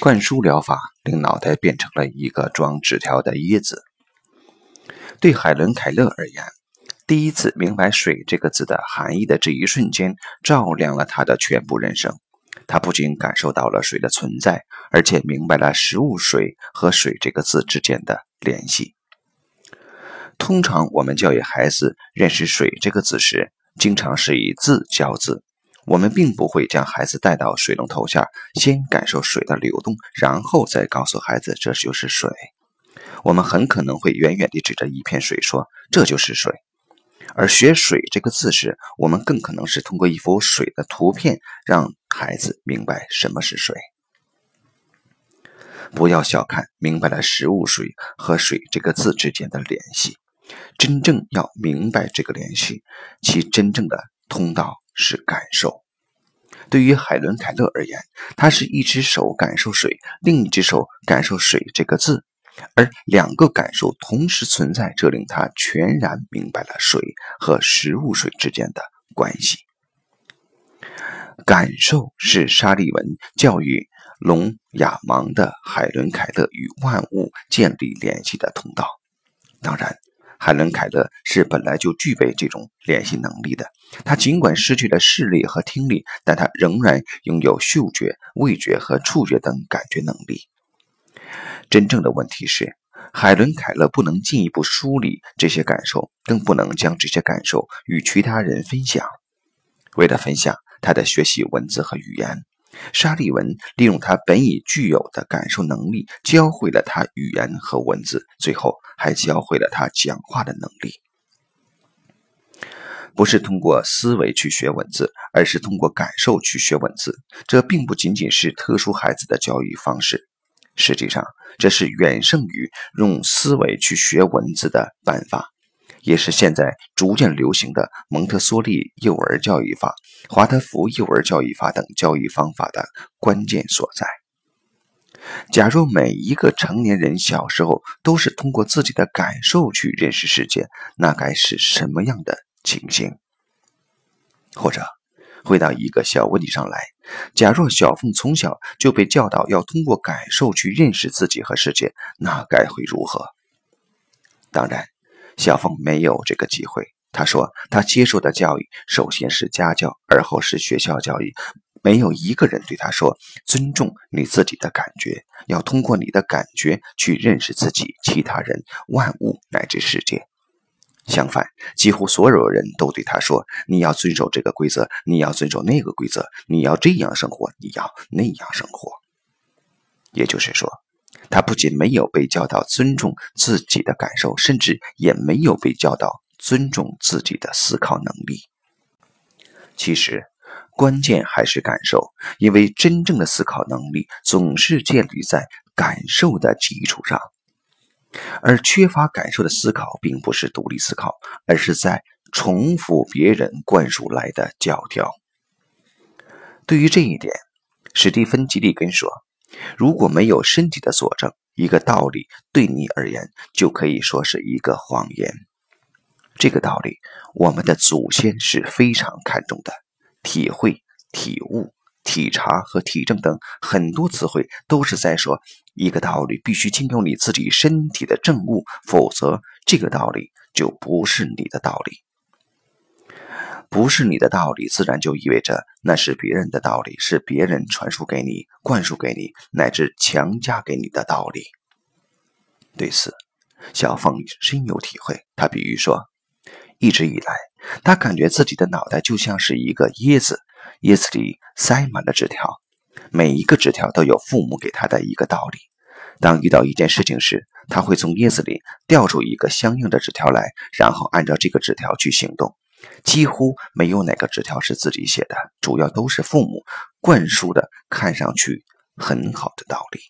灌输疗法令脑袋变成了一个装纸条的椰子。对海伦·凯勒而言，第一次明白“水”这个字的含义的这一瞬间，照亮了他的全部人生。他不仅感受到了水的存在，而且明白了食物“水”和“水”这个字之间的联系。通常，我们教育孩子认识“水”这个字时，经常是以字教字。我们并不会将孩子带到水龙头下，先感受水的流动，然后再告诉孩子这就是水。我们很可能会远远地指着一片水说：“这就是水。”而学“水”这个字时，我们更可能是通过一幅水的图片，让孩子明白什么是水。不要小看明白了食物“水”和“水”这个字之间的联系，真正要明白这个联系，其真正的通道。是感受。对于海伦·凯勒而言，他是一只手感受水，另一只手感受“水”这个字，而两个感受同时存在，这令他全然明白了水和食物水之间的关系。感受是沙利文教育聋哑盲的海伦·凯勒与万物建立联系的通道。当然。海伦·凯勒是本来就具备这种联系能力的。他尽管失去了视力和听力，但他仍然拥有嗅觉、味觉和触觉等感觉能力。真正的问题是，海伦·凯勒不能进一步梳理这些感受，更不能将这些感受与其他人分享。为了分享，他的学习文字和语言。沙利文利用他本已具有的感受能力，教会了他语言和文字，最后还教会了他讲话的能力。不是通过思维去学文字，而是通过感受去学文字。这并不仅仅是特殊孩子的教育方式，实际上这是远胜于用思维去学文字的办法。也是现在逐渐流行的蒙特梭利幼儿教育法、华德福幼儿教育法等教育方法的关键所在。假若每一个成年人小时候都是通过自己的感受去认识世界，那该是什么样的情形？或者，回到一个小问题上来：假若小凤从小就被教导要通过感受去认识自己和世界，那该会如何？当然。小凤没有这个机会。他说：“他接受的教育首先是家教，而后是学校教育。没有一个人对他说：‘尊重你自己的感觉，要通过你的感觉去认识自己、其他人、万物乃至世界。’相反，几乎所有人都对他说：‘你要遵守这个规则，你要遵守那个规则，你要这样生活，你要那样生活。’也就是说。”他不仅没有被教导尊重自己的感受，甚至也没有被教导尊重自己的思考能力。其实，关键还是感受，因为真正的思考能力总是建立在感受的基础上，而缺乏感受的思考并不是独立思考，而是在重复别人灌输来的教条。对于这一点，史蒂芬·吉利根说。如果没有身体的佐证，一个道理对你而言就可以说是一个谎言。这个道理，我们的祖先是非常看重的。体会、体悟、体察和体证等很多词汇，都是在说一个道理必须经由你自己身体的证悟，否则这个道理就不是你的道理。不是你的道理，自然就意味着那是别人的道理，是别人传输给你、灌输给你，乃至强加给你的道理。对此，小凤深有体会。他比喻说，一直以来，他感觉自己的脑袋就像是一个椰子，椰子里塞满了纸条，每一个纸条都有父母给他的一个道理。当遇到一件事情时，他会从椰子里掉出一个相应的纸条来，然后按照这个纸条去行动。几乎没有哪个纸条是自己写的，主要都是父母灌输的，看上去很好的道理。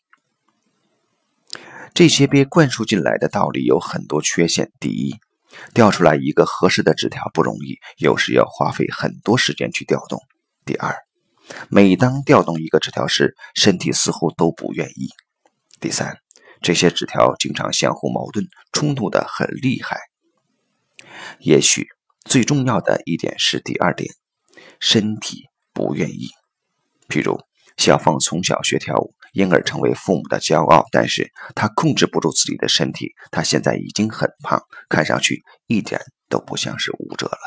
这些被灌输进来的道理有很多缺陷。第一，调出来一个合适的纸条不容易，有时要花费很多时间去调动。第二，每当调动一个纸条时，身体似乎都不愿意。第三，这些纸条经常相互矛盾，冲突的很厉害。也许。最重要的一点是第二点，身体不愿意。譬如小凤从小学跳舞，因而成为父母的骄傲。但是她控制不住自己的身体，她现在已经很胖，看上去一点都不像是舞者了。